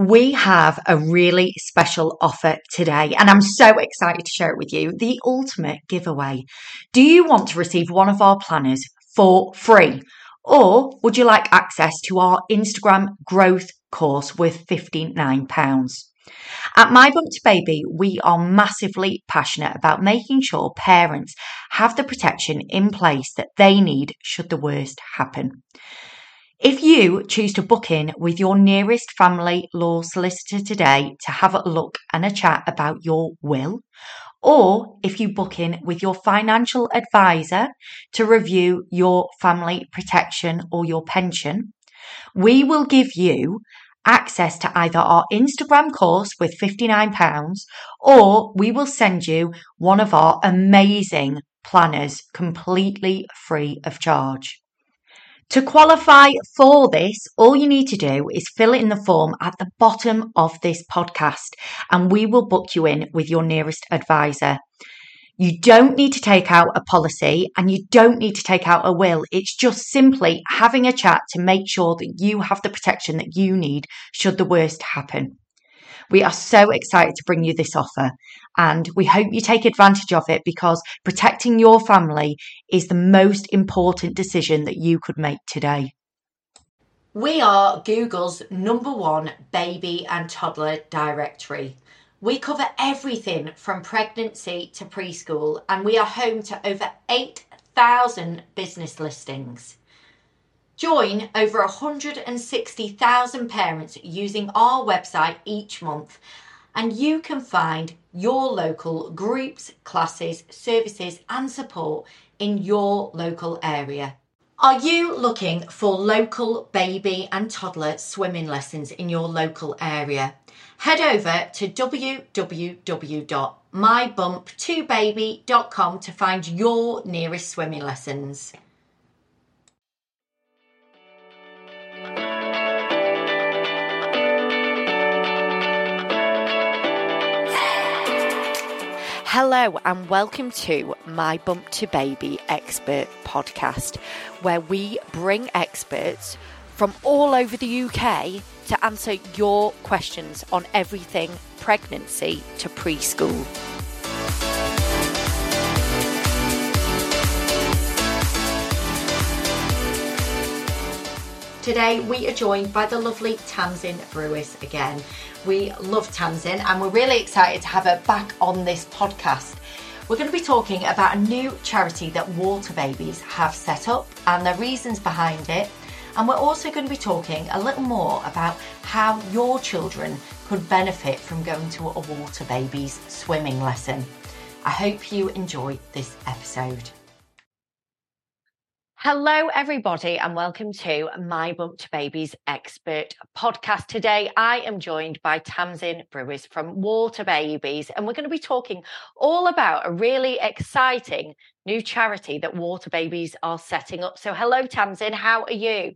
We have a really special offer today, and I'm so excited to share it with you the ultimate giveaway. Do you want to receive one of our planners for free? Or would you like access to our Instagram growth course worth £59? At My Bump to Baby, we are massively passionate about making sure parents have the protection in place that they need should the worst happen. If you choose to book in with your nearest family law solicitor today to have a look and a chat about your will, or if you book in with your financial advisor to review your family protection or your pension, we will give you access to either our Instagram course with £59 or we will send you one of our amazing planners completely free of charge. To qualify for this, all you need to do is fill in the form at the bottom of this podcast and we will book you in with your nearest advisor. You don't need to take out a policy and you don't need to take out a will. It's just simply having a chat to make sure that you have the protection that you need should the worst happen. We are so excited to bring you this offer and we hope you take advantage of it because protecting your family is the most important decision that you could make today. We are Google's number one baby and toddler directory. We cover everything from pregnancy to preschool, and we are home to over 8,000 business listings. Join over 160,000 parents using our website each month, and you can find your local groups, classes, services, and support in your local area. Are you looking for local baby and toddler swimming lessons in your local area? Head over to www.mybump2baby.com to find your nearest swimming lessons. Hello, and welcome to My Bump to Baby Expert podcast, where we bring experts from all over the UK to answer your questions on everything pregnancy to preschool. Today we are joined by the lovely Tamsin Brewis again. We love Tamsin and we're really excited to have her back on this podcast. We're going to be talking about a new charity that Water Babies have set up and the reasons behind it. And we're also going to be talking a little more about how your children could benefit from going to a Water Babies swimming lesson. I hope you enjoy this episode. Hello, everybody, and welcome to My Bump to Babies Expert podcast. Today, I am joined by Tamsin Brewis from Water Babies, and we're going to be talking all about a really exciting new charity that Water Babies are setting up. So, hello, Tamsin, how are you?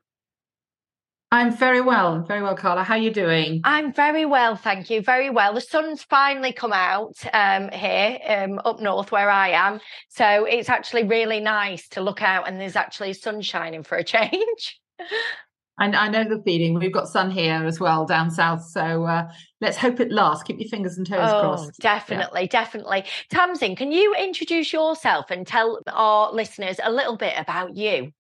I'm very well, very well, Carla. How are you doing? I'm very well, thank you. Very well. The sun's finally come out um, here um, up north where I am, so it's actually really nice to look out, and there's actually sun shining for a change. I, I know the feeling. We've got sun here as well down south, so uh, let's hope it lasts. Keep your fingers and toes oh, crossed. Definitely, yeah. definitely. Tamsin, can you introduce yourself and tell our listeners a little bit about you?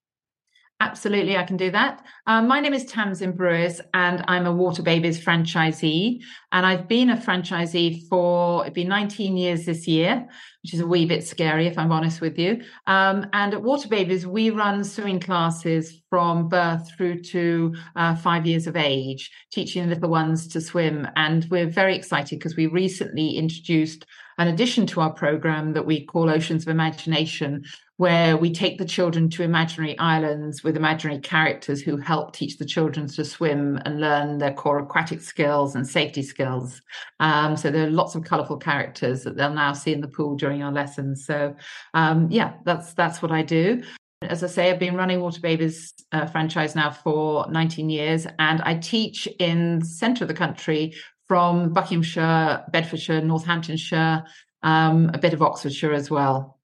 Absolutely, I can do that. Um, my name is Tamsin Brewis, and I'm a Water Babies franchisee. And I've been a franchisee for it'd be 19 years this year, which is a wee bit scary, if I'm honest with you. Um, and at Water Babies, we run swimming classes from birth through to uh, five years of age, teaching little ones to swim. And we're very excited because we recently introduced an addition to our program that we call Oceans of Imagination, where we take the children to imaginary islands with imaginary characters who help teach the children to swim and learn their core aquatic skills and safety skills. Um, so there are lots of colourful characters that they'll now see in the pool during our lessons. So um, yeah, that's that's what I do. As I say, I've been running Water Babies uh, franchise now for 19 years, and I teach in the centre of the country from Buckinghamshire, Bedfordshire, Northamptonshire, um, a bit of Oxfordshire as well.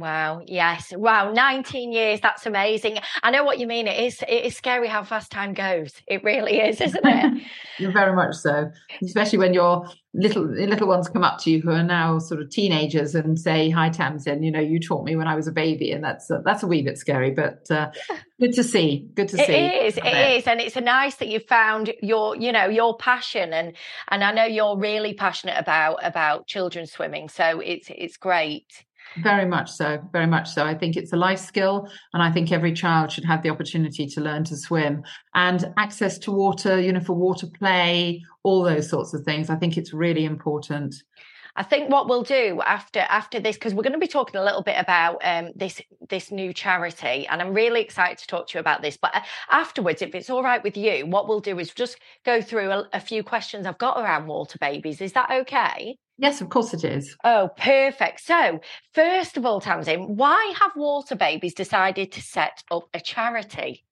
Wow. Yes. Wow. 19 years. That's amazing. I know what you mean. It is, it is scary how fast time goes. It really is, isn't it? Very much so. Especially when your little little ones come up to you who are now sort of teenagers and say, "Hi, Tamsin. You know, you taught me when I was a baby," and that's uh, that's a wee bit scary, but uh, good to see. Good to it see. It is. It is, and it's a nice that you found your, you know, your passion, and and I know you're really passionate about about children swimming. So it's it's great. Very much so. Very much so. I think it's a life skill, and I think every child should have the opportunity to learn to swim and access to water, you know, for water play, all those sorts of things. I think it's really important. I think what we'll do after after this, because we're going to be talking a little bit about um, this this new charity, and I'm really excited to talk to you about this. But uh, afterwards, if it's all right with you, what we'll do is just go through a, a few questions I've got around water babies. Is that okay? Yes, of course it is. Oh, perfect. So, first of all, Tamsin, why have water babies decided to set up a charity?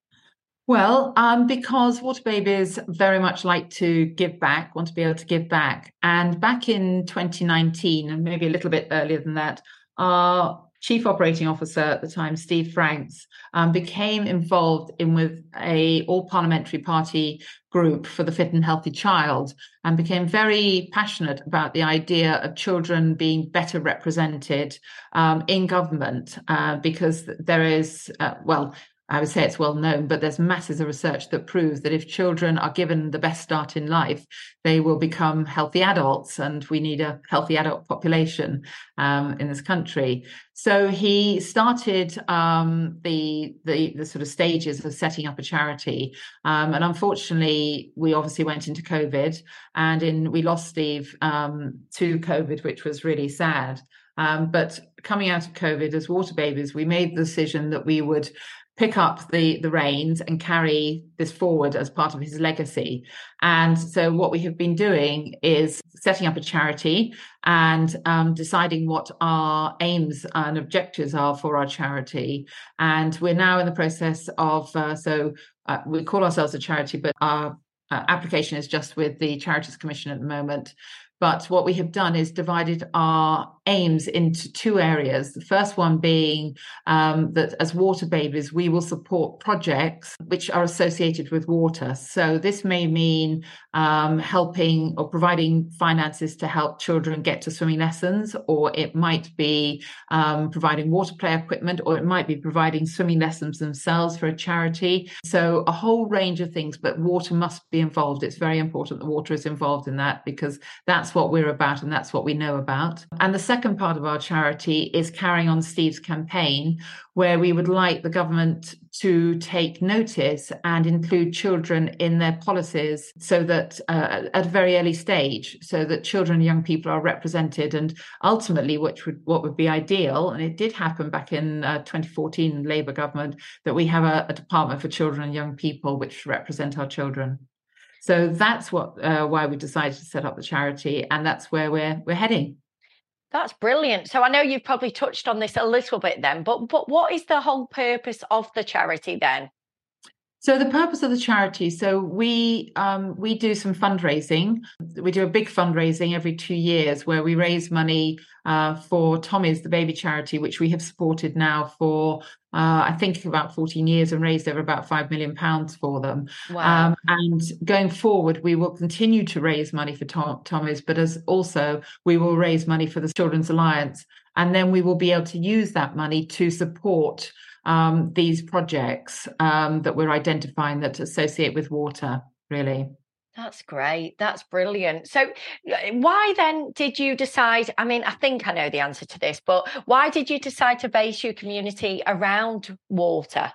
Well, um, because water babies very much like to give back, want to be able to give back. And back in 2019, and maybe a little bit earlier than that, our chief operating officer at the time, Steve Franks, um, became involved in with a all parliamentary party group for the fit and healthy child and became very passionate about the idea of children being better represented um, in government uh, because there is, uh, well, I would say it's well known, but there's masses of research that proves that if children are given the best start in life, they will become healthy adults, and we need a healthy adult population um, in this country. So he started um, the, the, the sort of stages of setting up a charity, um, and unfortunately, we obviously went into COVID, and in we lost Steve um, to COVID, which was really sad. Um, but coming out of COVID as water babies, we made the decision that we would pick up the the reins and carry this forward as part of his legacy. And so what we have been doing is setting up a charity and um, deciding what our aims and objectives are for our charity. And we're now in the process of uh, so uh, we call ourselves a charity but our uh, application is just with the charities commission at the moment. But what we have done is divided our aims into two areas. The first one being um, that as water babies, we will support projects which are associated with water. So this may mean um, helping or providing finances to help children get to swimming lessons, or it might be um, providing water play equipment, or it might be providing swimming lessons themselves for a charity. So a whole range of things, but water must be involved. It's very important that water is involved in that because that's what we're about and that's what we know about. And the second part of our charity is carrying on Steve's campaign, where we would like the government to take notice and include children in their policies so that uh, at a very early stage, so that children and young people are represented. And ultimately, which would what would be ideal, and it did happen back in uh, 2014 Labour government, that we have a, a department for children and young people which represent our children. So that's what uh, why we decided to set up the charity, and that's where we're we're heading. That's brilliant. So I know you've probably touched on this a little bit then, but but what is the whole purpose of the charity then? So the purpose of the charity, so we um, we do some fundraising. We do a big fundraising every two years where we raise money uh, for Tommy's the baby charity, which we have supported now for uh, I think about 14 years and raised over about five million pounds for them. Wow. Um, and going forward, we will continue to raise money for Tom- Tommy's, but as also we will raise money for the Children's Alliance, and then we will be able to use that money to support um, these projects um, that we're identifying that associate with water, really. That's great. That's brilliant. So, why then did you decide? I mean, I think I know the answer to this, but why did you decide to base your community around water?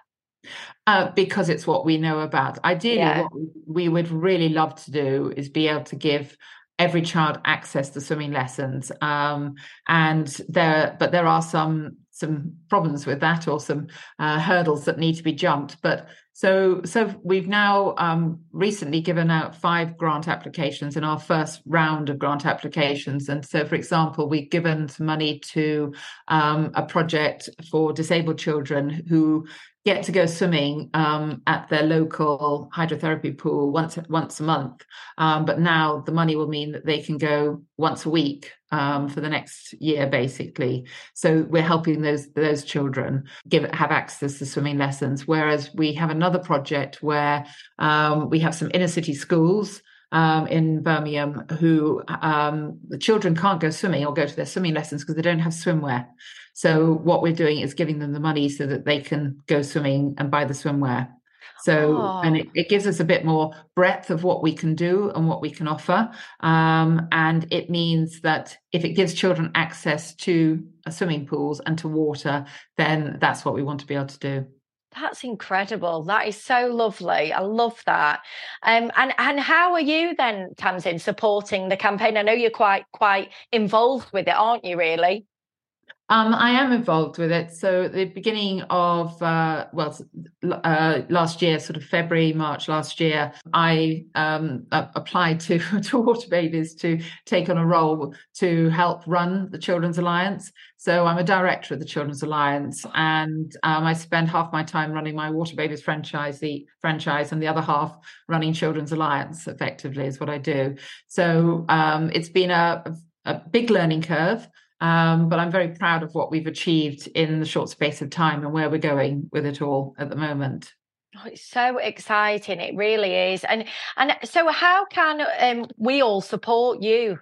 Uh, because it's what we know about. Ideally, yeah. what we would really love to do is be able to give every child access to swimming lessons. Um, and there, but there are some some problems with that or some uh, hurdles that need to be jumped. But so so we've now um, recently given out five grant applications in our first round of grant applications. And so, for example, we've given some money to um, a project for disabled children who get to go swimming um, at their local hydrotherapy pool once once a month. Um, but now the money will mean that they can go once a week um, for the next year, basically. So we're helping those those children give have access to swimming lessons. Whereas we have another project where um, we have some inner city schools um, in Birmingham who um, the children can't go swimming or go to their swimming lessons because they don't have swimwear. So what we're doing is giving them the money so that they can go swimming and buy the swimwear. So, oh. and it, it, gives us a bit more breadth of what we can do and what we can offer. Um, and it means that if it gives children access to swimming pools and to water, then that's what we want to be able to do. That's incredible. That is so lovely. I love that. Um, and and how are you then, Tamsin, supporting the campaign? I know you're quite quite involved with it, aren't you? Really? Um, I am involved with it. So the beginning of uh, well, uh, last year, sort of February, March last year, I um, applied to to Water Babies to take on a role to help run the Children's Alliance. So I'm a director of the Children's Alliance, and um, I spend half my time running my Water Babies franchise, the franchise, and the other half running Children's Alliance. Effectively, is what I do. So um, it's been a, a big learning curve. Um, but I'm very proud of what we've achieved in the short space of time and where we're going with it all at the moment. Oh, it's so exciting. It really is. And and so how can um, we all support you?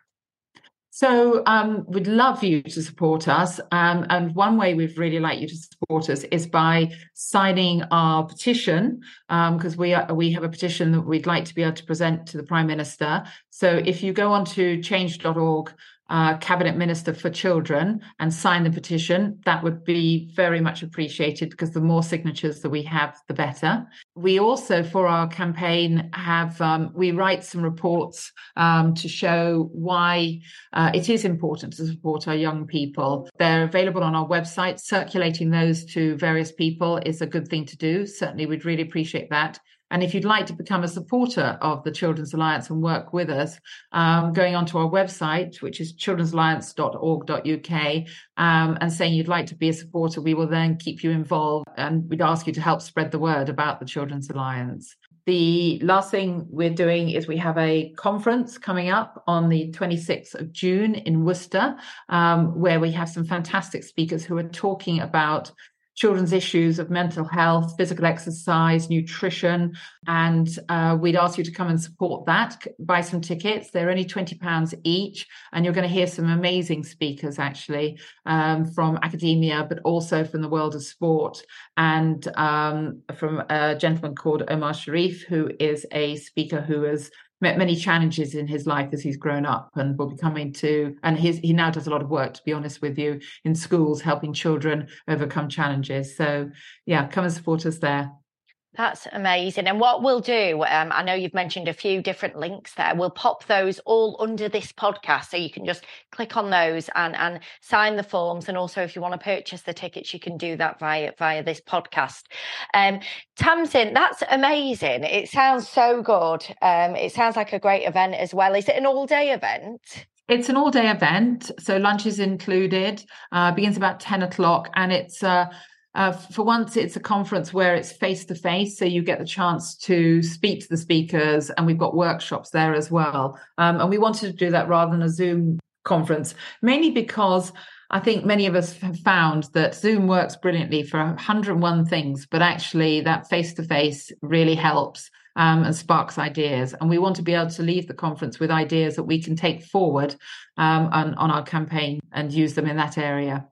So um, we'd love you to support us. Um, and one way we'd really like you to support us is by signing our petition, because um, we are, we have a petition that we'd like to be able to present to the Prime Minister. So if you go on to change.org uh, cabinet minister for children and sign the petition, that would be very much appreciated because the more signatures that we have, the better. We also, for our campaign, have um, we write some reports um, to show why uh, it is important to support our young people. They're available on our website. Circulating those to various people is a good thing to do. Certainly, we'd really appreciate that. And if you'd like to become a supporter of the Children's Alliance and work with us, um, going onto our website, which is children'salliance.org.uk, um, and saying you'd like to be a supporter, we will then keep you involved and we'd ask you to help spread the word about the Children's Alliance. The last thing we're doing is we have a conference coming up on the 26th of June in Worcester, um, where we have some fantastic speakers who are talking about children's issues of mental health, physical exercise, nutrition. And uh, we'd ask you to come and support that, buy some tickets. They're only £20 each. And you're going to hear some amazing speakers, actually, um, from academia, but also from the world of sport. And um, from a gentleman called Omar Sharif, who is a speaker who has met many challenges in his life as he's grown up and will be coming to and he's, he now does a lot of work to be honest with you in schools helping children overcome challenges. So yeah come and support us there that's amazing. And what we'll do, um, I know you've mentioned a few different links there. We'll pop those all under this podcast. So you can just click on those and, and sign the forms. And also, if you want to purchase the tickets, you can do that via, via this podcast. Um, Tamsin, that's amazing. It sounds so good. Um, it sounds like a great event as well. Is it an all day event? It's an all day event. So lunch is included, uh, begins about 10 o'clock and it's, uh, uh, for once, it's a conference where it's face to face, so you get the chance to speak to the speakers, and we've got workshops there as well. Um, and we wanted to do that rather than a Zoom conference, mainly because I think many of us have found that Zoom works brilliantly for 101 things, but actually that face to face really helps. Um, and sparks ideas. And we want to be able to leave the conference with ideas that we can take forward um, on, on our campaign and use them in that area.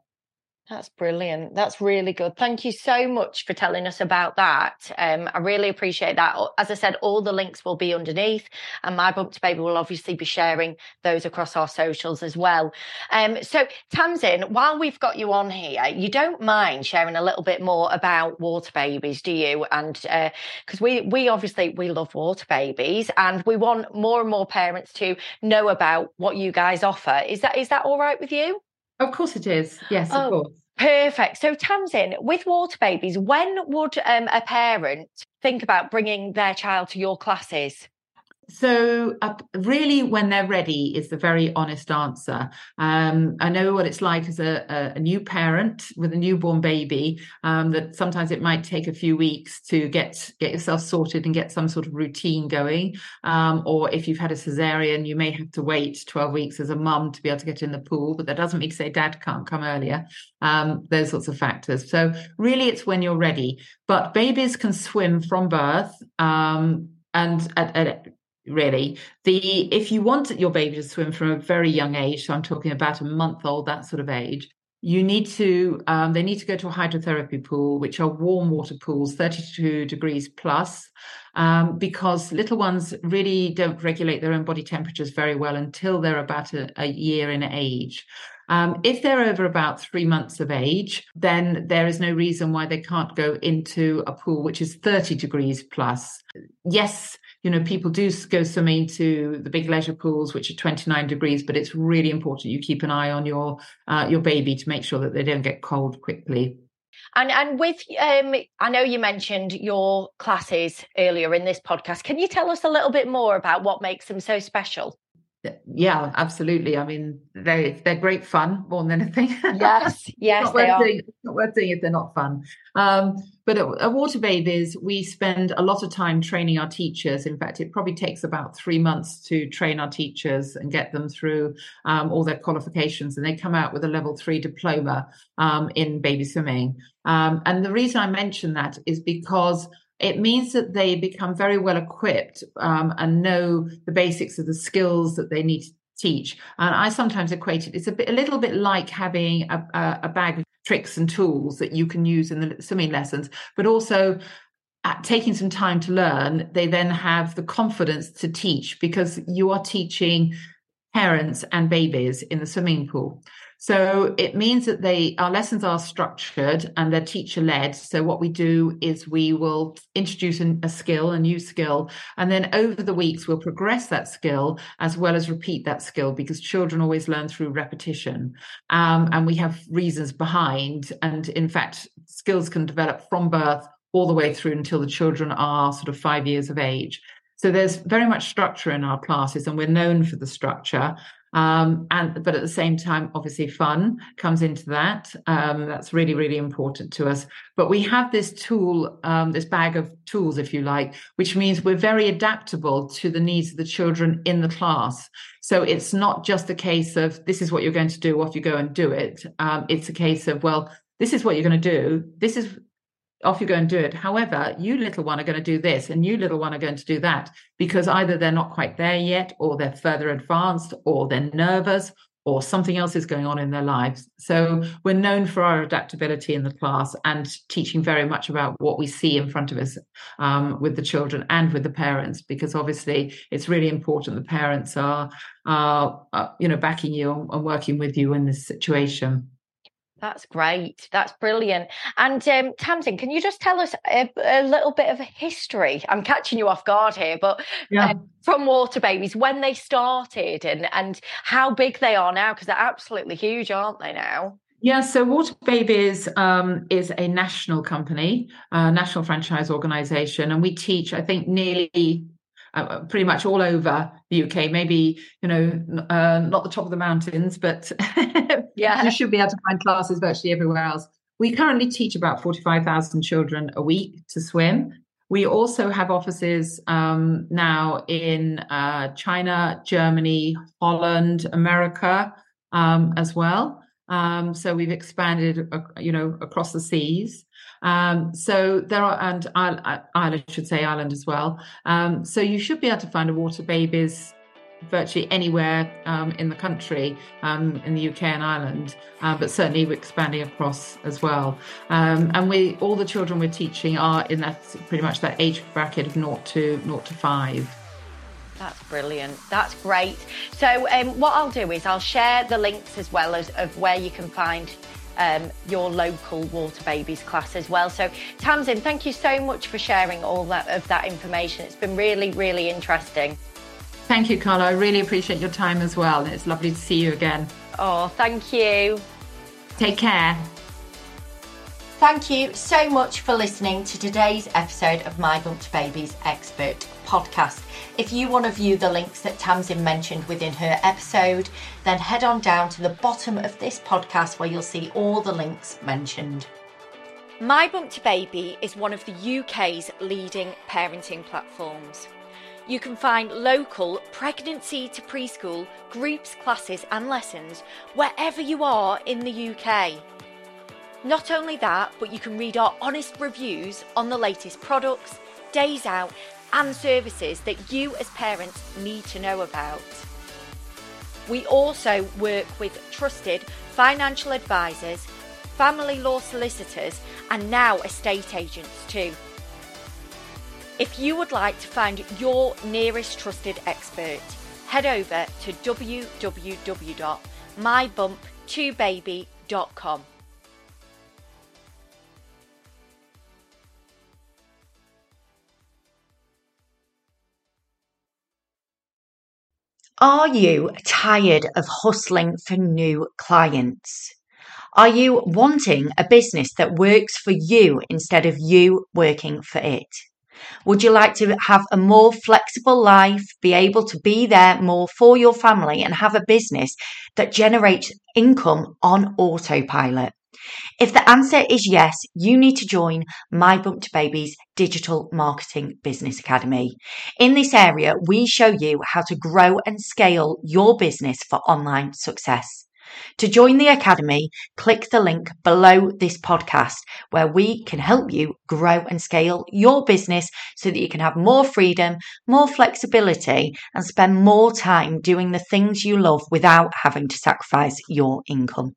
That's brilliant. That's really good. Thank you so much for telling us about that. Um, I really appreciate that. As I said, all the links will be underneath, and my bump to baby will obviously be sharing those across our socials as well. Um, so, Tamsin, while we've got you on here, you don't mind sharing a little bit more about water babies, do you? And because uh, we we obviously we love water babies, and we want more and more parents to know about what you guys offer. Is that is that all right with you? Of course it is. Yes, oh, of course. Perfect. So, Tamsin, with water babies, when would um, a parent think about bringing their child to your classes? So, uh, really, when they're ready is the very honest answer. Um, I know what it's like as a, a, a new parent with a newborn baby. Um, that sometimes it might take a few weeks to get get yourself sorted and get some sort of routine going. Um, or if you've had a cesarean, you may have to wait twelve weeks as a mum to be able to get in the pool. But that doesn't mean to say dad can't come earlier. Um, those sorts of factors. So, really, it's when you're ready. But babies can swim from birth um, and at, at, really the if you want your baby to swim from a very young age so i'm talking about a month old that sort of age you need to um, they need to go to a hydrotherapy pool which are warm water pools 32 degrees plus um, because little ones really don't regulate their own body temperatures very well until they're about a, a year in age um, if they're over about three months of age, then there is no reason why they can't go into a pool which is 30 degrees plus. Yes, you know, people do go swimming to the big leisure pools, which are 29 degrees, but it's really important you keep an eye on your uh, your baby to make sure that they don't get cold quickly. And and with um, I know you mentioned your classes earlier in this podcast. Can you tell us a little bit more about what makes them so special? Yeah absolutely. I mean they they're great fun more than anything. Yes yes they are. Doing, not worth doing if they're not fun. Um, but at, at, water babies we spend a lot of time training our teachers. In fact it probably takes about three months to train our teachers and get them through um, all their qualifications and they come out with a level three diploma um, in baby swimming. Um, and the reason i mention that is because it means that they become very well equipped um, and know the basics of the skills that they need to teach. And I sometimes equate it, it's a bit, a little bit like having a, a, a bag of tricks and tools that you can use in the swimming lessons, but also taking some time to learn, they then have the confidence to teach because you are teaching parents and babies in the swimming pool. So it means that they our lessons are structured and they're teacher led. So what we do is we will introduce a skill, a new skill, and then over the weeks we'll progress that skill as well as repeat that skill because children always learn through repetition, um, and we have reasons behind. And in fact, skills can develop from birth all the way through until the children are sort of five years of age. So there's very much structure in our classes, and we're known for the structure. Um, and but at the same time, obviously, fun comes into that. Um, that's really, really important to us. But we have this tool, um, this bag of tools, if you like, which means we're very adaptable to the needs of the children in the class. So it's not just a case of this is what you're going to do, off you go and do it. Um, it's a case of well, this is what you're going to do. This is off you go and do it. However, you little one are going to do this and you little one are going to do that because either they're not quite there yet or they're further advanced or they're nervous or something else is going on in their lives. So we're known for our adaptability in the class and teaching very much about what we see in front of us um, with the children and with the parents, because obviously it's really important the parents are, are, are you know, backing you and working with you in this situation. That's great. That's brilliant. And um, Tamsin, can you just tell us a, a, little bit of history? I'm catching you off guard here, but yeah. uh, from Water Babies, when they started and and how big they are now, because they're absolutely huge, aren't they now? Yeah, so Water Babies um, is a national company, a national franchise organization, and we teach, I think, nearly uh, pretty much all over the UK. Maybe you know, uh, not the top of the mountains, but yeah, you should be able to find classes virtually everywhere else. We currently teach about forty-five thousand children a week to swim. We also have offices um, now in uh, China, Germany, Holland, America um, as well. Um, so we've expanded, uh, you know, across the seas. Um, so there are, and Ireland, should say Ireland as well. Um, so you should be able to find a water babies virtually anywhere um, in the country, um, in the UK and Ireland, uh, but certainly we're expanding across as well. Um, and we, all the children we're teaching are in that pretty much that age bracket of naught to naught to five. That's brilliant. That's great. So, um, what I'll do is I'll share the links as well as of where you can find um, your local Water Babies class as well. So, Tamsin, thank you so much for sharing all that of that information. It's been really, really interesting. Thank you, Carla. I really appreciate your time as well. It's lovely to see you again. Oh, thank you. Take care. Thank you so much for listening to today's episode of My Bump to Babies Expert podcast. If you want to view the links that Tamsin mentioned within her episode, then head on down to the bottom of this podcast where you'll see all the links mentioned. My Bump to Baby is one of the UK's leading parenting platforms. You can find local pregnancy to preschool groups, classes, and lessons wherever you are in the UK. Not only that, but you can read our honest reviews on the latest products, days out, and services that you as parents need to know about. We also work with trusted financial advisors, family law solicitors, and now estate agents too. If you would like to find your nearest trusted expert, head over to www.mybump2baby.com. Are you tired of hustling for new clients? Are you wanting a business that works for you instead of you working for it? Would you like to have a more flexible life, be able to be there more for your family, and have a business that generates income on autopilot? If the answer is yes, you need to join My Bump to Baby's Digital Marketing Business Academy. In this area, we show you how to grow and scale your business for online success. To join the Academy, click the link below this podcast where we can help you grow and scale your business so that you can have more freedom, more flexibility, and spend more time doing the things you love without having to sacrifice your income.